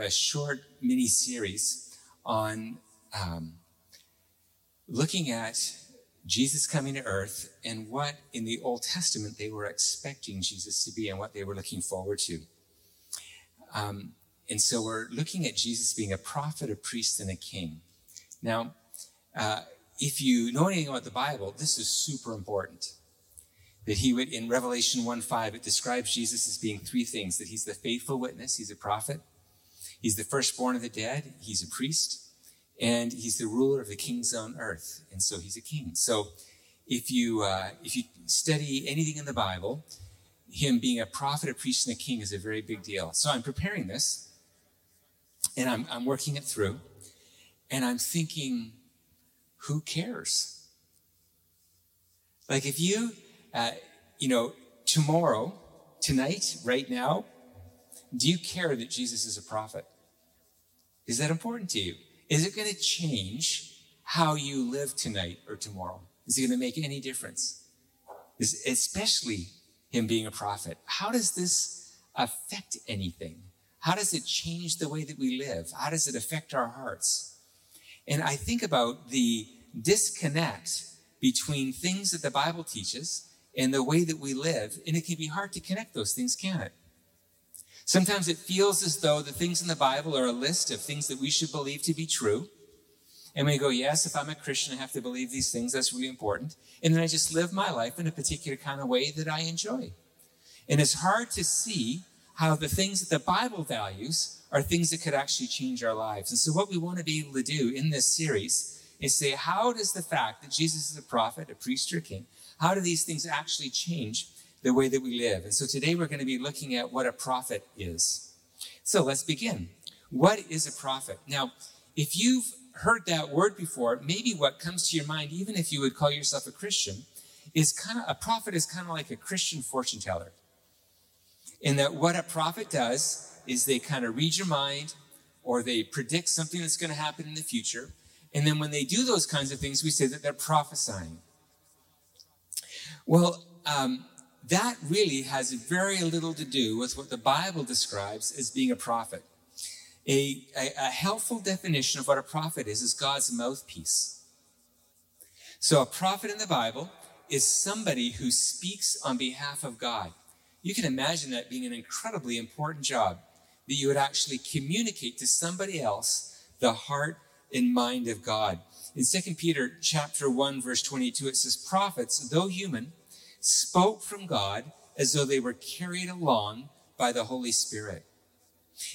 a short mini series on um, looking at Jesus coming to earth and what in the Old Testament they were expecting Jesus to be and what they were looking forward to. Um, and so we're looking at Jesus being a prophet, a priest, and a king. Now, uh, if you know anything about the Bible, this is super important. That he would, in Revelation 1 5, it describes Jesus as being three things that he's the faithful witness, he's a prophet, he's the firstborn of the dead, he's a priest, and he's the ruler of the kings on earth. And so he's a king. So if you, uh, if you study anything in the Bible, him being a prophet, a priest, and a king is a very big deal. So I'm preparing this and I'm, I'm working it through and I'm thinking, who cares? Like if you, uh, you know, tomorrow, tonight, right now, do you care that Jesus is a prophet? Is that important to you? Is it going to change how you live tonight or tomorrow? Is it going to make any difference? Is, especially him being a prophet. How does this affect anything? How does it change the way that we live? How does it affect our hearts? And I think about the disconnect between things that the Bible teaches and the way that we live, and it can be hard to connect those things, can't it? Sometimes it feels as though the things in the Bible are a list of things that we should believe to be true. And we go, yes, if I'm a Christian, I have to believe these things. That's really important. And then I just live my life in a particular kind of way that I enjoy. And it's hard to see how the things that the Bible values are things that could actually change our lives. And so, what we want to be able to do in this series is say, how does the fact that Jesus is a prophet, a priest, or a king, how do these things actually change the way that we live? And so, today we're going to be looking at what a prophet is. So, let's begin. What is a prophet? Now, if you've heard that word before, maybe what comes to your mind, even if you would call yourself a Christian, is kind of a prophet is kind of like a Christian fortune teller. In that what a prophet does is they kind of read your mind or they predict something that's going to happen in the future. And then when they do those kinds of things, we say that they're prophesying. Well, um, that really has very little to do with what the Bible describes as being a prophet. A, a, a helpful definition of what a prophet is is God's mouthpiece. So, a prophet in the Bible is somebody who speaks on behalf of God. You can imagine that being an incredibly important job, that you would actually communicate to somebody else the heart and mind of God. In 2 Peter chapter 1 verse 22 it says prophets though human spoke from God as though they were carried along by the Holy Spirit.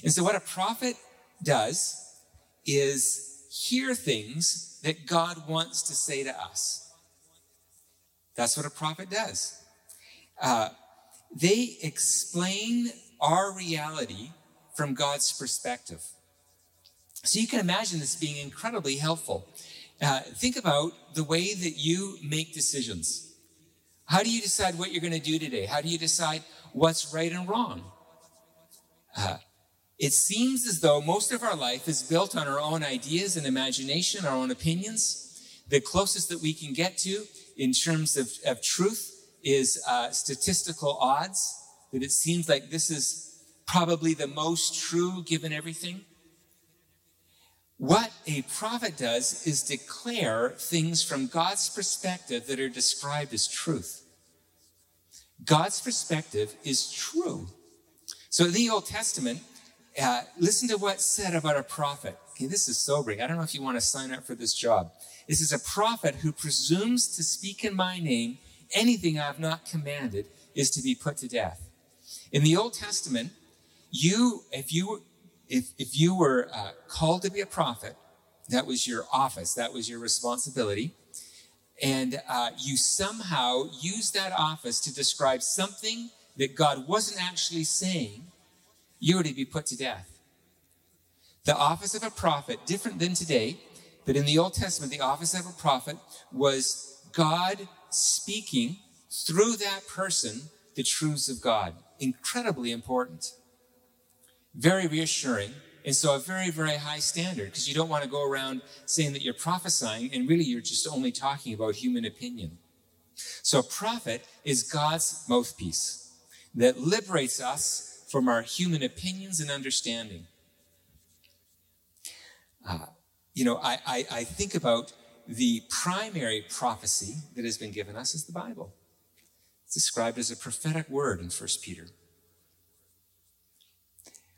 And so, what a prophet does is hear things that God wants to say to us. That's what a prophet does. Uh, they explain our reality from God's perspective. So you can imagine this being incredibly helpful. Uh, think about the way that you make decisions. How do you decide what you're going to do today? How do you decide what's right and wrong? Uh, it seems as though most of our life is built on our own ideas and imagination, our own opinions. The closest that we can get to in terms of, of truth is uh, statistical odds, that it seems like this is probably the most true given everything. What a prophet does is declare things from God's perspective that are described as truth. God's perspective is true. So in the Old Testament, uh, listen to what's said about a prophet. Okay, this is sobering. I don't know if you want to sign up for this job. This is a prophet who presumes to speak in my name. Anything I have not commanded is to be put to death. In the Old Testament, you, if you, if, if you were uh, called to be a prophet, that was your office, that was your responsibility, and uh, you somehow used that office to describe something that God wasn't actually saying, you were to be put to death. The office of a prophet, different than today, but in the Old Testament, the office of a prophet was God speaking through that person the truths of God. Incredibly important. Very reassuring. And so a very, very high standard because you don't want to go around saying that you're prophesying and really you're just only talking about human opinion. So a prophet is God's mouthpiece that liberates us from our human opinions and understanding. Uh, you know, I, I, I think about the primary prophecy that has been given us is the Bible. It's described as a prophetic word in 1 Peter.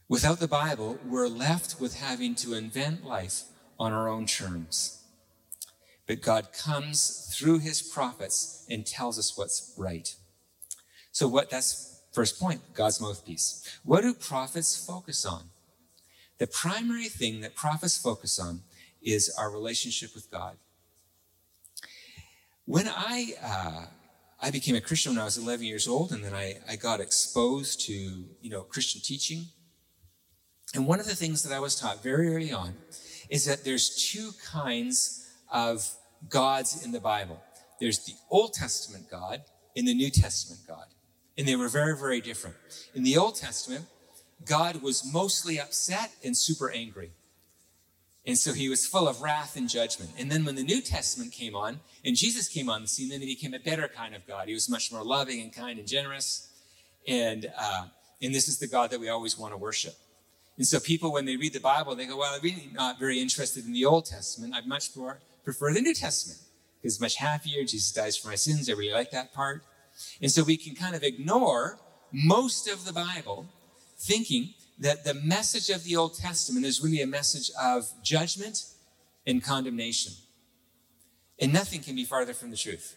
Without the Bible, we're left with having to invent life on our own terms. But God comes through his prophets and tells us what's right. So what that's first point, God's mouthpiece. What do prophets focus on? The primary thing that prophets focus on is our relationship with God. When I uh, I became a Christian when I was 11 years old, and then I, I got exposed to you know Christian teaching. And one of the things that I was taught very early on is that there's two kinds of gods in the Bible. There's the Old Testament God and the New Testament God. And they were very, very different. In the Old Testament, God was mostly upset and super angry. And so he was full of wrath and judgment. And then when the New Testament came on and Jesus came on the scene, then he became a better kind of God. He was much more loving and kind and generous. And, uh, and this is the God that we always want to worship. And so people, when they read the Bible, they go, well, I'm really not very interested in the Old Testament. I much more prefer the New Testament because it's much happier. Jesus dies for my sins. I really like that part. And so we can kind of ignore most of the Bible thinking that the message of the Old Testament is really a message of judgment and condemnation. And nothing can be farther from the truth.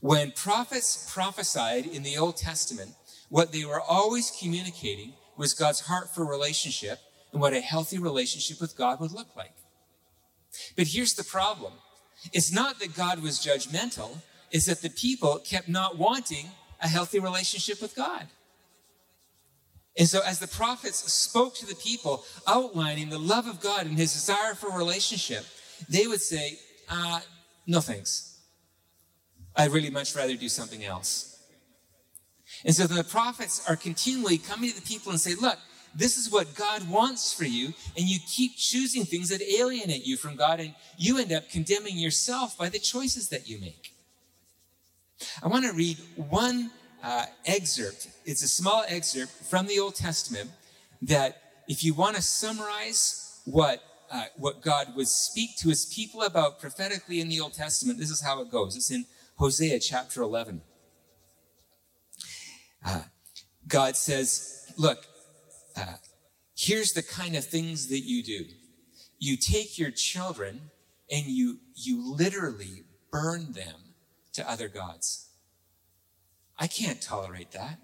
When prophets prophesied in the Old Testament, what they were always communicating was God's heart for relationship and what a healthy relationship with God would look like. But here's the problem. It's not that God was judgmental, it's that the people kept not wanting a healthy relationship with God. And so, as the prophets spoke to the people, outlining the love of God and his desire for relationship, they would say, uh, No thanks. I'd really much rather do something else. And so the prophets are continually coming to the people and say, Look, this is what God wants for you, and you keep choosing things that alienate you from God, and you end up condemning yourself by the choices that you make. I want to read one uh, excerpt. It's a small excerpt from the Old Testament that, if you want to summarize what uh, what God would speak to his people about prophetically in the Old Testament, this is how it goes. It's in Hosea chapter 11. Uh, God says, Look, uh, here's the kind of things that you do. You take your children and you, you literally burn them to other gods. I can't tolerate that.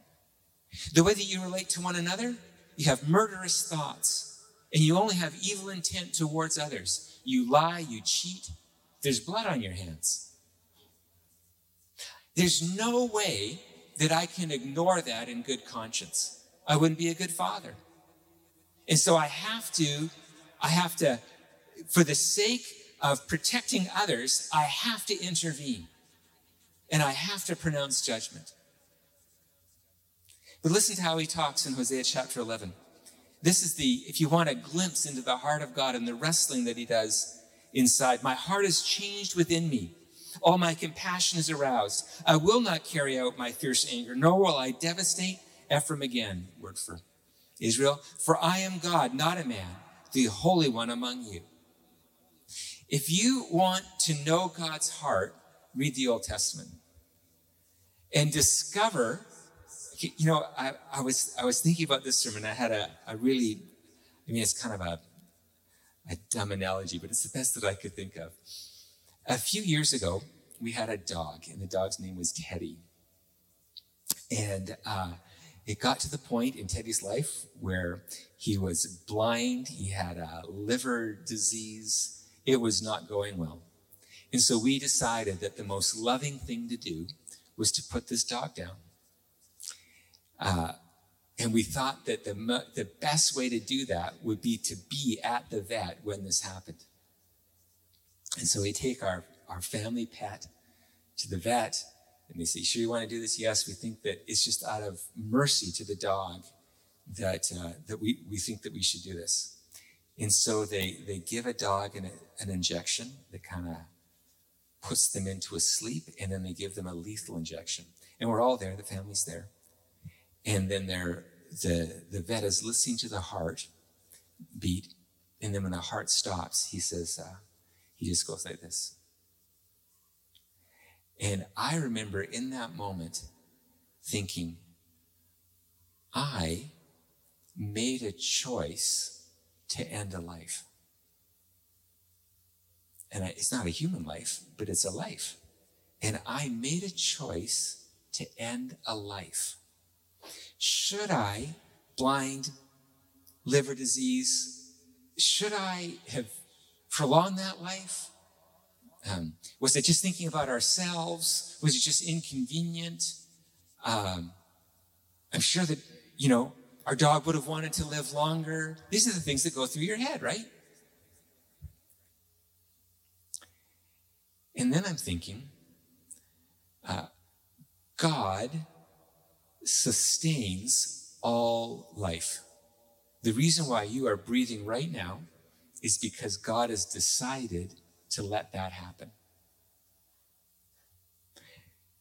The way that you relate to one another, you have murderous thoughts and you only have evil intent towards others. You lie, you cheat. There's blood on your hands. There's no way that I can ignore that in good conscience. I wouldn't be a good father. And so I have to, I have to, for the sake of protecting others, I have to intervene and I have to pronounce judgment. But listen to how he talks in Hosea chapter 11. This is the, if you want a glimpse into the heart of God and the wrestling that he does inside. My heart is changed within me. All my compassion is aroused. I will not carry out my fierce anger, nor will I devastate Ephraim again. Word for Israel. For I am God, not a man, the Holy One among you. If you want to know God's heart, read the Old Testament and discover you know, I, I, was I was thinking about this sermon. I had a, a really, I mean, it's kind of a, a dumb analogy, but it's the best that I could think of. A few years ago, we had a dog, and the dog's name was Teddy. And uh, it got to the point in Teddy's life where he was blind, he had a liver disease, it was not going well. And so we decided that the most loving thing to do was to put this dog down. Uh, and we thought that the, the best way to do that would be to be at the vet when this happened. And so we take our, our family pet to the vet and they say, Sure, you want to do this? Yes, we think that it's just out of mercy to the dog that, uh, that we, we think that we should do this. And so they, they give a dog an, an injection that kind of puts them into a sleep, and then they give them a lethal injection. And we're all there, the family's there and then they're the, the vet is listening to the heart beat. And then when the heart stops, he says, uh, he just goes like this. And I remember in that moment thinking, I made a choice to end a life. And it's not a human life, but it's a life. And I made a choice to end a life. Should I, blind, liver disease, should I have prolonged that life? Um, was it just thinking about ourselves? Was it just inconvenient? Um, I'm sure that, you know, our dog would have wanted to live longer. These are the things that go through your head, right? And then I'm thinking, uh, God sustains all life. The reason why you are breathing right now is because God has decided to let that happen.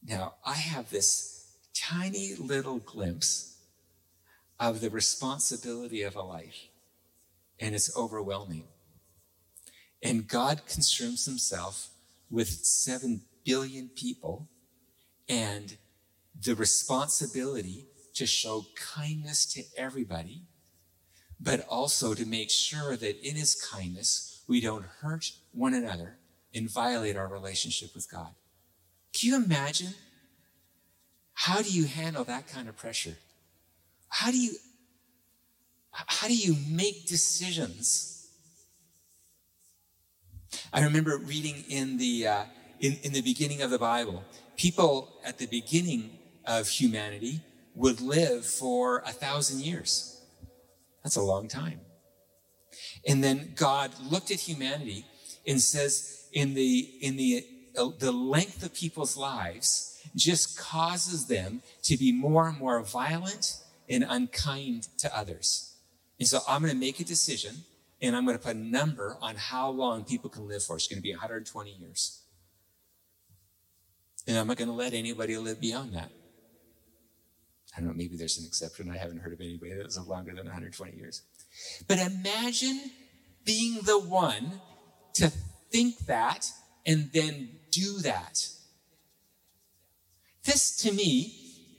Now, I have this tiny little glimpse of the responsibility of a life, and it's overwhelming. And God concerns himself with 7 billion people and the responsibility to show kindness to everybody, but also to make sure that in his kindness, we don't hurt one another and violate our relationship with God. Can you imagine? How do you handle that kind of pressure? How do you how do you make decisions? I remember reading in the uh, in, in the beginning of the Bible, people at the beginning of humanity would live for a thousand years. That's a long time. And then God looked at humanity and says, in the, in the, uh, the length of people's lives just causes them to be more and more violent and unkind to others. And so I'm going to make a decision and I'm going to put a number on how long people can live for. It's going to be 120 years. And I'm not going to let anybody live beyond that. I don't know, maybe there's an exception. I haven't heard of anybody that was longer than 120 years. But imagine being the one to think that and then do that. This to me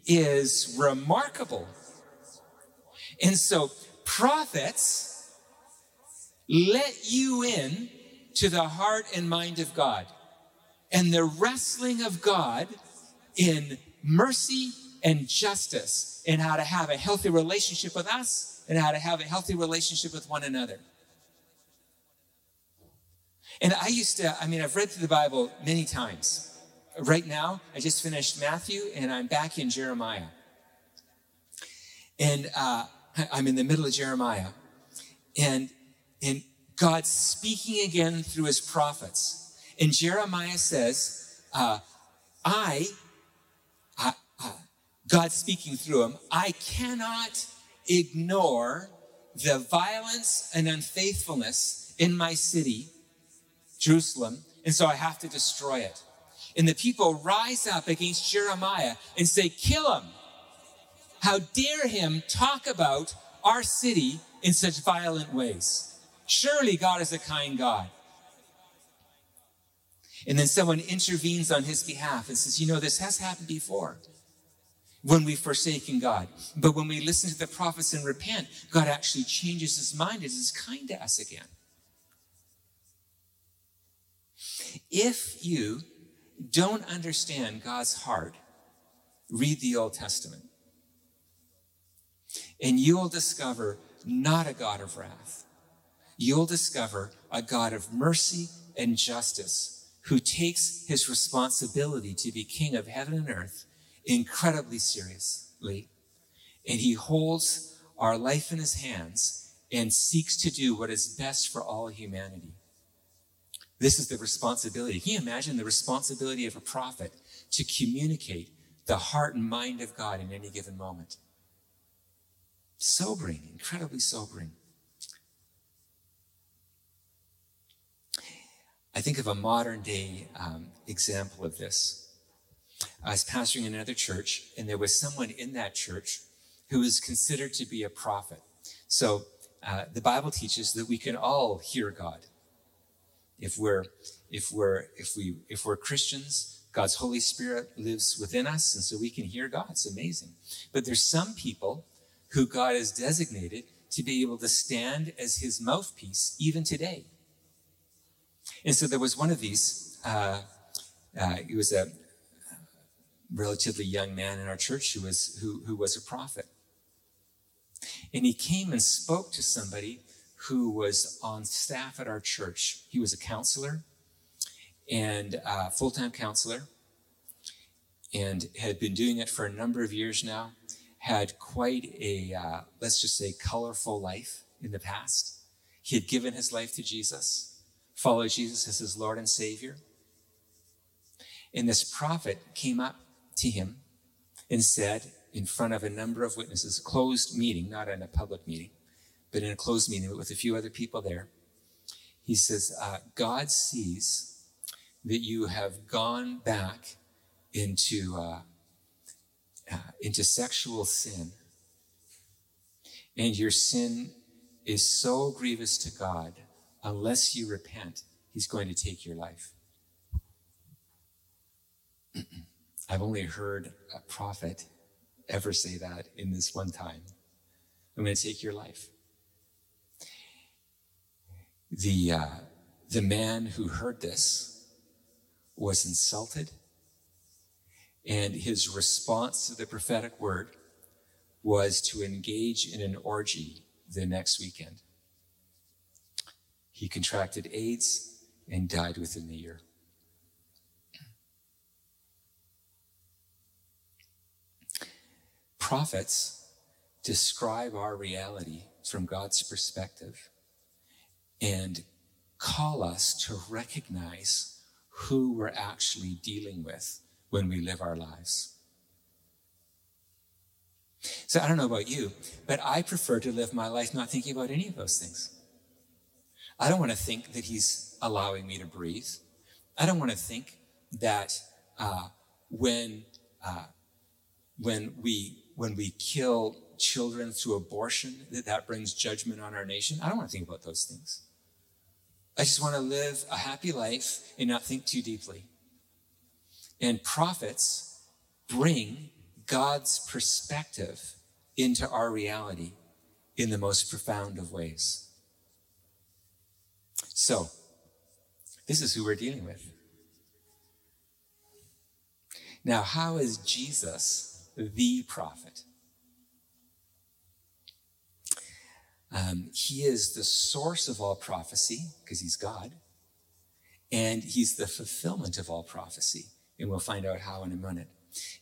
is remarkable. And so prophets let you in to the heart and mind of God and the wrestling of God in mercy and justice and how to have a healthy relationship with us and how to have a healthy relationship with one another. And I used to, I mean, I've read through the Bible many times. Right now, I just finished Matthew and I'm back in Jeremiah. And uh, I'm in the middle of Jeremiah. And, and God's speaking again through his prophets. And Jeremiah says, uh, I, God speaking through him, I cannot ignore the violence and unfaithfulness in my city, Jerusalem, and so I have to destroy it. And the people rise up against Jeremiah and say, Kill him. How dare him talk about our city in such violent ways? Surely God is a kind God. And then someone intervenes on his behalf and says, You know, this has happened before when we've forsaken God. But when we listen to the prophets and repent, God actually changes his mind and is kind to us again. If you don't understand God's heart, read the Old Testament. And you will discover not a God of wrath. You'll discover a God of mercy and justice who takes his responsibility to be king of heaven and earth incredibly seriously. And he holds our life in his hands and seeks to do what is best for all humanity. This is the responsibility. Can you imagine the responsibility of a prophet to communicate the heart and mind of God in any given moment? Sobering, incredibly sobering. I think of a modern day um, example of this. I was pastoring in another church, and there was someone in that church who was considered to be a prophet. So uh, the Bible teaches that we can all hear God. If we're, if we're, if we, if we're Christians, God's Holy Spirit lives within us, and so we can hear God. It's amazing. But there's some people who God has designated to be able to stand as his mouthpiece even today. And so there was one of these. Uh, uh, he was a relatively young man in our church who was who, who was a prophet, and he came and spoke to somebody who was on staff at our church. He was a counselor and a full-time counselor, and had been doing it for a number of years now. Had quite a uh, let's just say colorful life in the past. He had given his life to Jesus, followed Jesus as his Lord and Savior. And this prophet came up to him and said, in front of a number of witnesses, closed meeting, not in a public meeting, but in a closed meeting with a few other people there, he says, uh, God sees that you have gone back into, uh, uh, into sexual sin. And your sin is so grievous to God, unless you repent, he's going to take your life. I've only heard a prophet ever say that in this one time. I'm going to take your life. The, uh, the man who heard this was insulted, and his response to the prophetic word was to engage in an orgy the next weekend. He contracted AIDS and died within the year. Prophets describe our reality from God's perspective and call us to recognize who we're actually dealing with when we live our lives. So I don't know about you, but I prefer to live my life not thinking about any of those things. I don't want to think that He's allowing me to breathe. I don't want to think that uh, when uh, when we when we kill children through abortion, that that brings judgment on our nation. I don't want to think about those things. I just want to live a happy life and not think too deeply. And prophets bring God's perspective into our reality in the most profound of ways. So, this is who we're dealing with. Now, how is Jesus the prophet. Um, he is the source of all prophecy because he's God, and he's the fulfillment of all prophecy. And we'll find out how in a minute.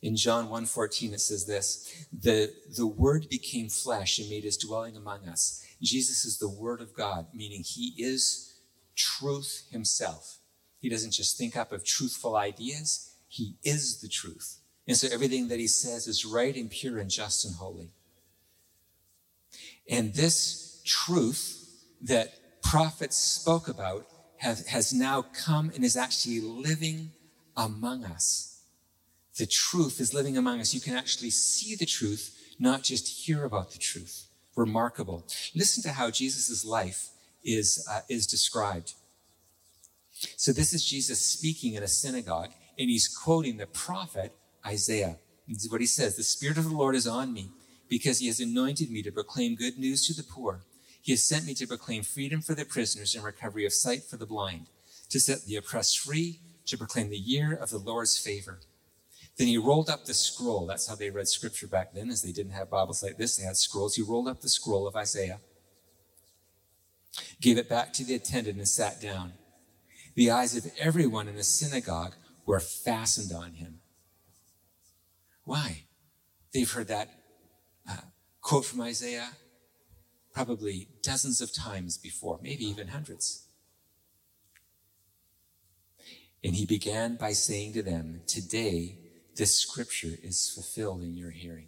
In John 1:14 it says this, the, the word became flesh and made his dwelling among us. Jesus is the word of God, meaning he is truth himself. He doesn't just think up of truthful ideas, he is the truth. And so everything that he says is right and pure and just and holy. And this truth that prophets spoke about have, has now come and is actually living among us. The truth is living among us. You can actually see the truth, not just hear about the truth. Remarkable. Listen to how Jesus' life is, uh, is described. So this is Jesus speaking in a synagogue, and he's quoting the prophet Isaiah. This is what he says The Spirit of the Lord is on me because he has anointed me to proclaim good news to the poor. He has sent me to proclaim freedom for the prisoners and recovery of sight for the blind, to set the oppressed free, to proclaim the year of the Lord's favor. Then he rolled up the scroll. That's how they read scripture back then, as they didn't have Bibles like this. They had scrolls. He rolled up the scroll of Isaiah, gave it back to the attendant, and sat down. The eyes of everyone in the synagogue were fastened on him. Why? They've heard that uh, quote from Isaiah probably dozens of times before, maybe even hundreds. And he began by saying to them, Today, this scripture is fulfilled in your hearing.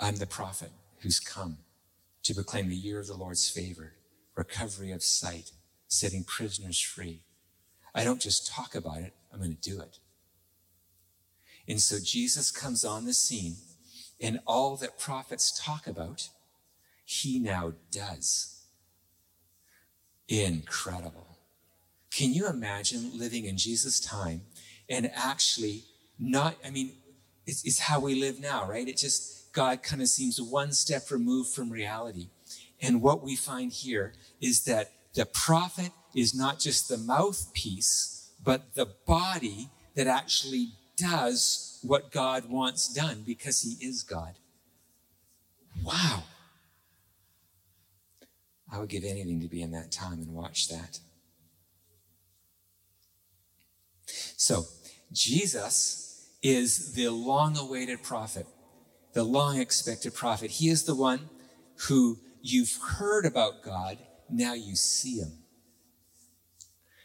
I'm the prophet who's come to proclaim the year of the Lord's favor, recovery of sight, setting prisoners free. I don't just talk about it, I'm going to do it. And so Jesus comes on the scene And all that prophets talk about, he now does. Incredible. Can you imagine living in Jesus' time and actually not, I mean, it's, it's how we live now, right? It just, God kind of seems one step removed from reality. And what we find here is that the prophet is not just the mouthpiece, but the body that actually does what God wants done because he is God. Wow. I would give anything to be in that time and watch that. So, Jesus is the long awaited prophet, the long expected prophet. He is the one who you've heard about God, now you see him.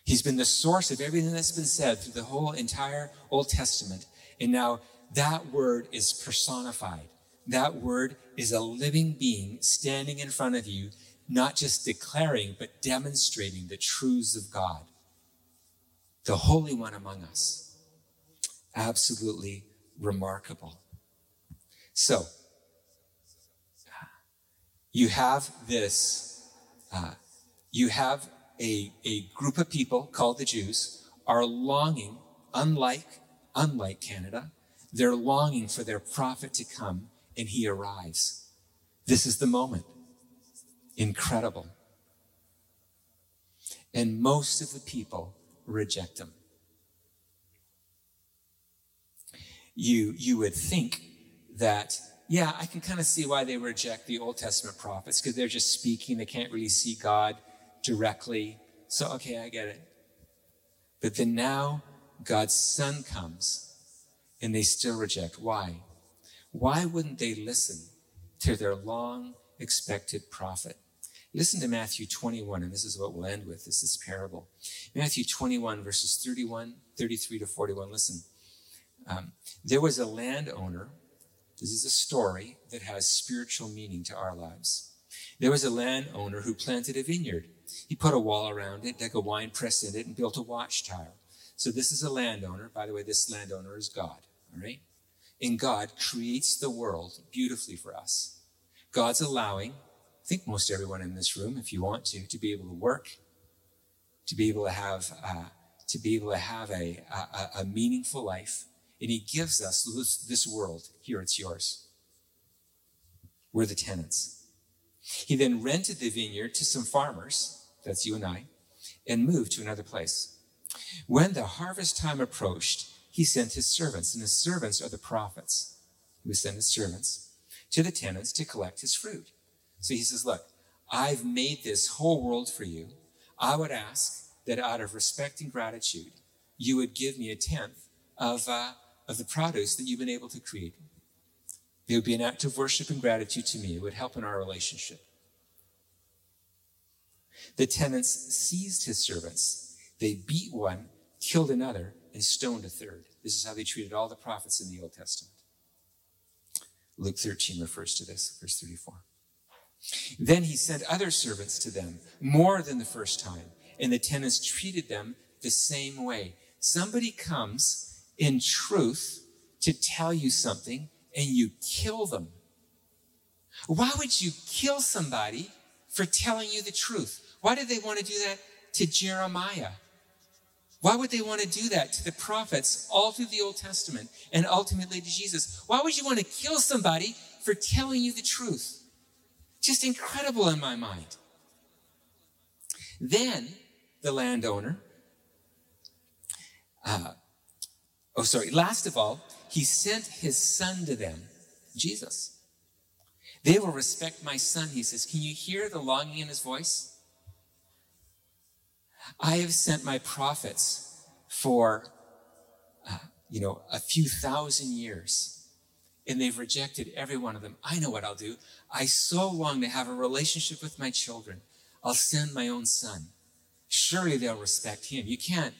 He's been the source of everything that's been said through the whole entire Old Testament. And now that word is personified. That word is a living being standing in front of you, not just declaring, but demonstrating the truths of God. The Holy One among us. Absolutely remarkable. So, you have this, uh, you have a, a group of people called the Jews are longing, unlike, unlike Canada, they're longing for their prophet to come and he arrives. This is the moment. Incredible. And most of the people reject him. You, you would think that, yeah, I can kind of see why they reject the Old Testament prophets because they're just speaking. They can't really see God directly. So, okay, I get it. But then now God's son comes and they still reject. Why? Why wouldn't they listen to their long expected prophet? Listen to Matthew 21, and this is what we'll end with. This is parable. Matthew 21, verses 31, 33 to 41. Listen. Um, there was a landowner. This is a story that has spiritual meaning to our lives. There was a landowner who planted a vineyard he put a wall around it, dug a wine press in it, and built a watchtower. So this is a landowner. By the way, this landowner is God. All right? And God creates the world beautifully for us. God's allowing, I think most everyone in this room, if you want to, to be able to work, to be able to have, uh, to be able to have a, a, a meaningful life. And he gives us this, this world. Here, it's yours. We're the tenants. He then rented the vineyard to some farmers that's you and I, and moved to another place. When the harvest time approached, he sent his servants, and his servants are the prophets. He would send his servants to the tenants to collect his fruit. So he says, Look, I've made this whole world for you. I would ask that out of respect and gratitude, you would give me a tenth of, uh, of the produce that you've been able to create. It would be an act of worship and gratitude to me. It would help in our relationship. The tenants seized his servants. They beat one, killed another, and stoned a third. This is how they treated all the prophets in the Old Testament. Luke 13 refers to this, verse 34. Then he sent other servants to them, more than the first time, and the tenants treated them the same way. Somebody comes in truth to tell you something, and you kill them. Why would you kill somebody for telling you the truth? Why did they want to do that to Jeremiah? Why would they want to do that to the prophets all through the Old Testament and ultimately to Jesus? Why would you want to kill somebody for telling you the truth? Just incredible in my mind. Then the landowner, uh, oh, sorry, last of all, he sent his son to them, Jesus. They will respect my son, he says. Can you hear the longing in his voice? I have sent my prophets for, uh, you know, a few thousand years, and they've rejected every one of them. I know what I'll do. I so long to have a relationship with my children. I'll send my own son. Surely they'll respect him. You can't,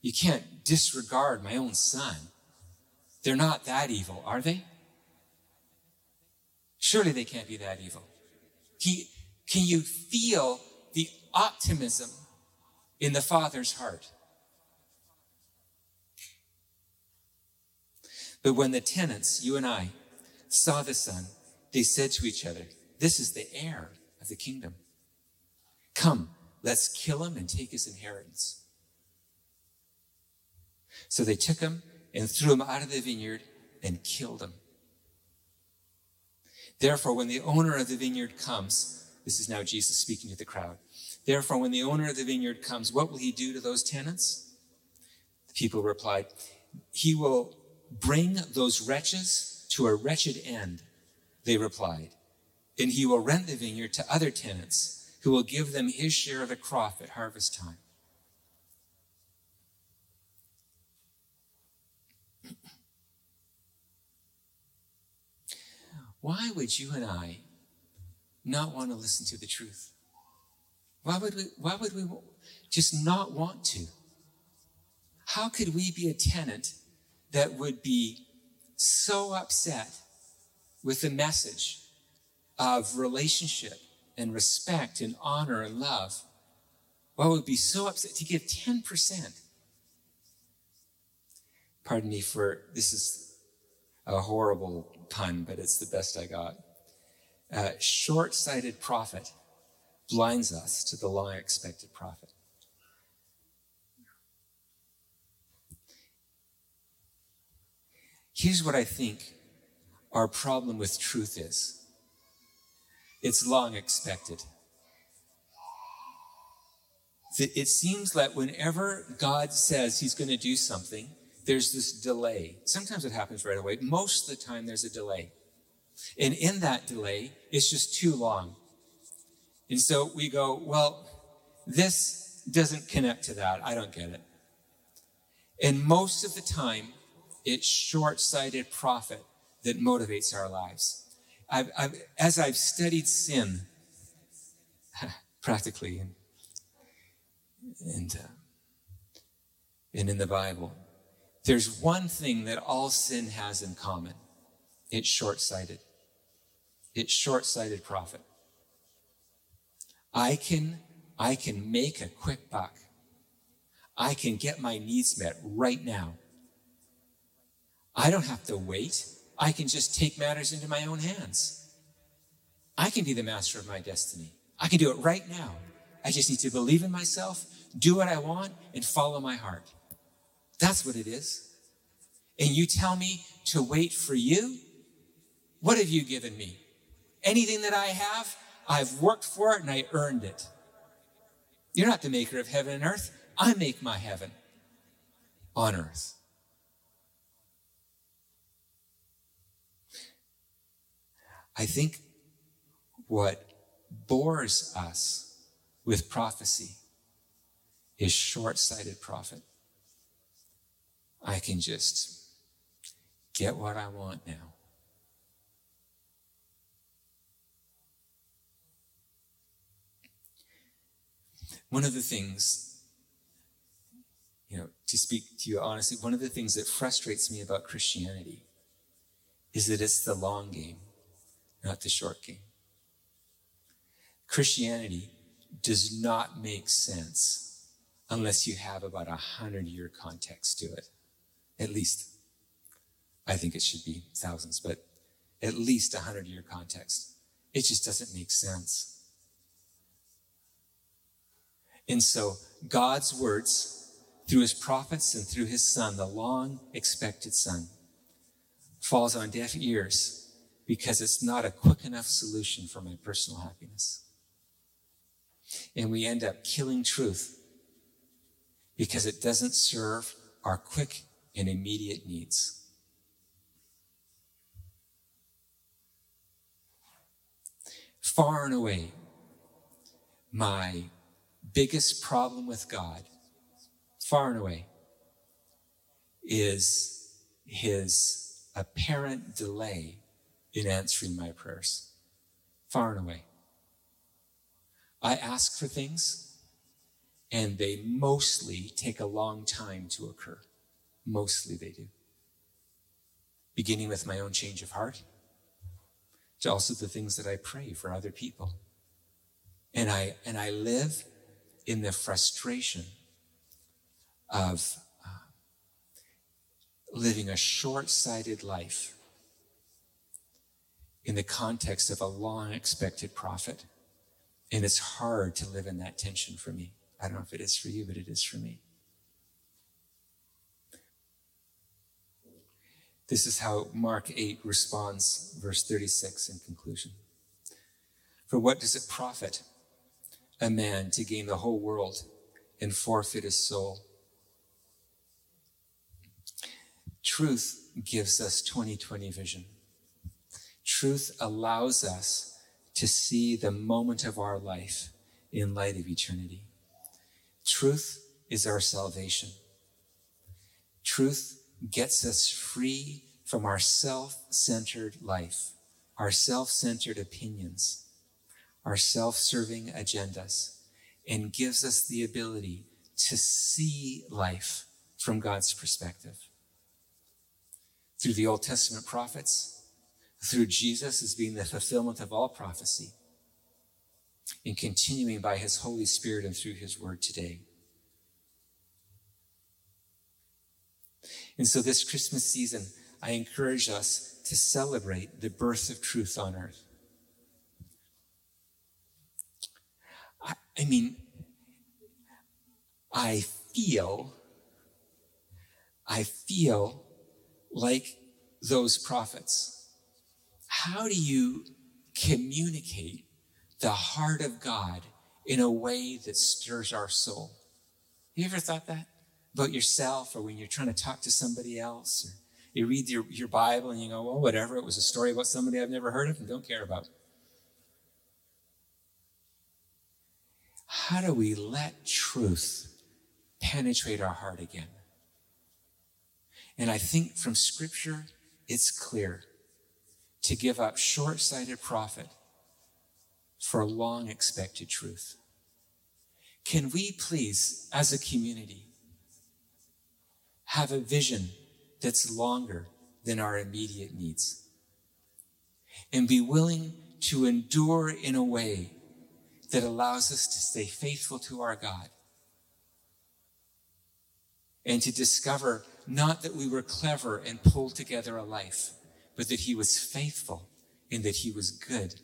you can't disregard my own son. They're not that evil, are they? Surely they can't be that evil. Can, can you feel the optimism in the Father's heart. But when the tenants, you and I, saw the son, they said to each other, This is the heir of the kingdom. Come, let's kill him and take his inheritance. So they took him and threw him out of the vineyard and killed him. Therefore, when the owner of the vineyard comes, this is now Jesus speaking to the crowd. Therefore, when the owner of the vineyard comes, what will he do to those tenants? The people replied, He will bring those wretches to a wretched end. They replied, and he will rent the vineyard to other tenants who will give them his share of the crop at harvest time. Why would you and I not want to listen to the truth? Why would we, why would we just not want to? How could we be a tenant that would be so upset with the message of relationship and respect and honor and love? Why would we be so upset to give 10%? Pardon me for this is a horrible pun, but it's the best I got. Uh, Short sighted profit blinds us to the long expected prophet. Here's what I think our problem with truth is it's long expected. It seems that whenever God says he's going to do something, there's this delay. Sometimes it happens right away. Most of the time, there's a delay. And in that delay, it's just too long. And so we go, well, this doesn't connect to that. I don't get it. And most of the time, it's short sighted profit that motivates our lives. I've, I've, as I've studied sin, practically, and, and, uh, and in the Bible, there's one thing that all sin has in common it's short sighted. It's short sighted profit. I can, I can make a quick buck. I can get my needs met right now. I don't have to wait. I can just take matters into my own hands. I can be the master of my destiny. I can do it right now. I just need to believe in myself, do what I want, and follow my heart. That's what it is. And you tell me to wait for you? What have you given me? Anything that I have, I've worked for it and I earned it. You're not the maker of heaven and earth. I make my heaven on earth. I think what bores us with prophecy is short sighted profit. I can just get what I want now. One of the things, you know, to speak to you honestly, one of the things that frustrates me about Christianity is that it's the long game, not the short game. Christianity does not make sense unless you have about a hundred year context to it. At least. I think it should be thousands, but at least a hundred year context. It just doesn't make sense. And so God's words through his prophets and through his son, the long expected son, falls on deaf ears because it's not a quick enough solution for my personal happiness. And we end up killing truth because it doesn't serve our quick and immediate needs. Far and away, my biggest problem with God, far and away, is his apparent delay in answering my prayers. Far and away. I ask for things, and they mostly take a long time to occur. Mostly they do. Beginning with my own change of heart, to also the things that I pray for other people. And I, and I live in the frustration of uh, living a short sighted life in the context of a long expected prophet. And it's hard to live in that tension for me. I don't know if it is for you, but it is for me. This is how Mark 8 responds, verse 36 in conclusion. For what does it profit a man to gain the whole world and forfeit his soul? Truth gives us 2020 vision. Truth allows us to see the moment of our life in light of eternity. Truth is our salvation. Truth gets us free from our self centered life, our self centered opinions, our self serving agendas, and gives us the ability to see life from God's perspective. Through the Old Testament prophets, through Jesus as being the fulfillment of all prophecy, and continuing by his Holy Spirit and through his word today. And so this Christmas season, I encourage us to celebrate the birth of truth on earth. I, I mean, I feel, I feel like those prophets. How do you communicate the heart of God in a way that stirs our soul? You ever thought that? about yourself or when you're trying to talk to somebody else or you read your, your Bible and you go, well, whatever, it was a story about somebody I've never heard of and don't care about. How do we let truth penetrate our heart again? And I think from Scripture, it's clear to give up short sighted profit for long expected truth. Can we please, as a community, have a vision that's longer than our immediate needs. And be willing to endure in a way that allows us to stay faithful to our God. And to discover not that we were clever and pulled together a life, but that He was faithful and that He was good.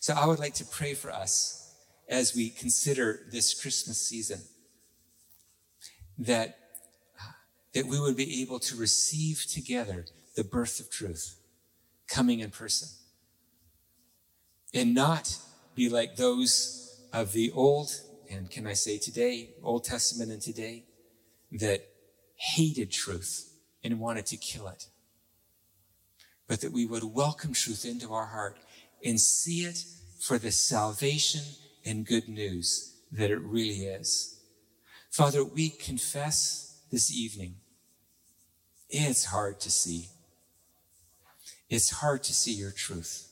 So I would like to pray for us as we consider this Christmas season that, that we would be able to receive together the birth of truth coming in person and not be like those of the old and can I say today, Old Testament and today, that hated truth and wanted to kill it. But that we would welcome truth into our heart and see it for the salvation and good news that it really is. Father, we confess this evening. It's hard to see. It's hard to see your truth.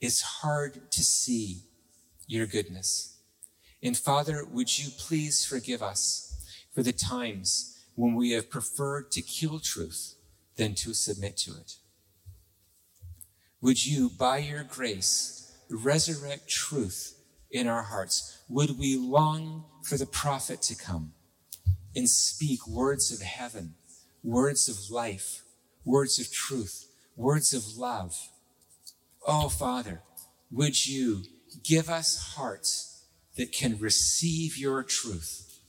It's hard to see your goodness. And Father, would you please forgive us for the times when we have preferred to kill truth than to submit to it? Would you, by your grace, resurrect truth in our hearts? Would we long for the prophet to come and speak words of heaven, words of life, words of truth, words of love? Oh, Father, would you give us hearts that can receive your truth?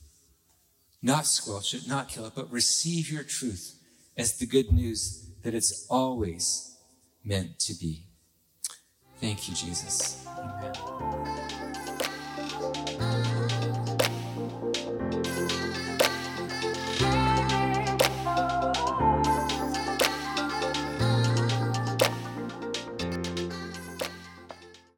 Not squelch it, not kill it, but receive your truth as the good news that it's always meant to be. Thank you, Jesus. Amen.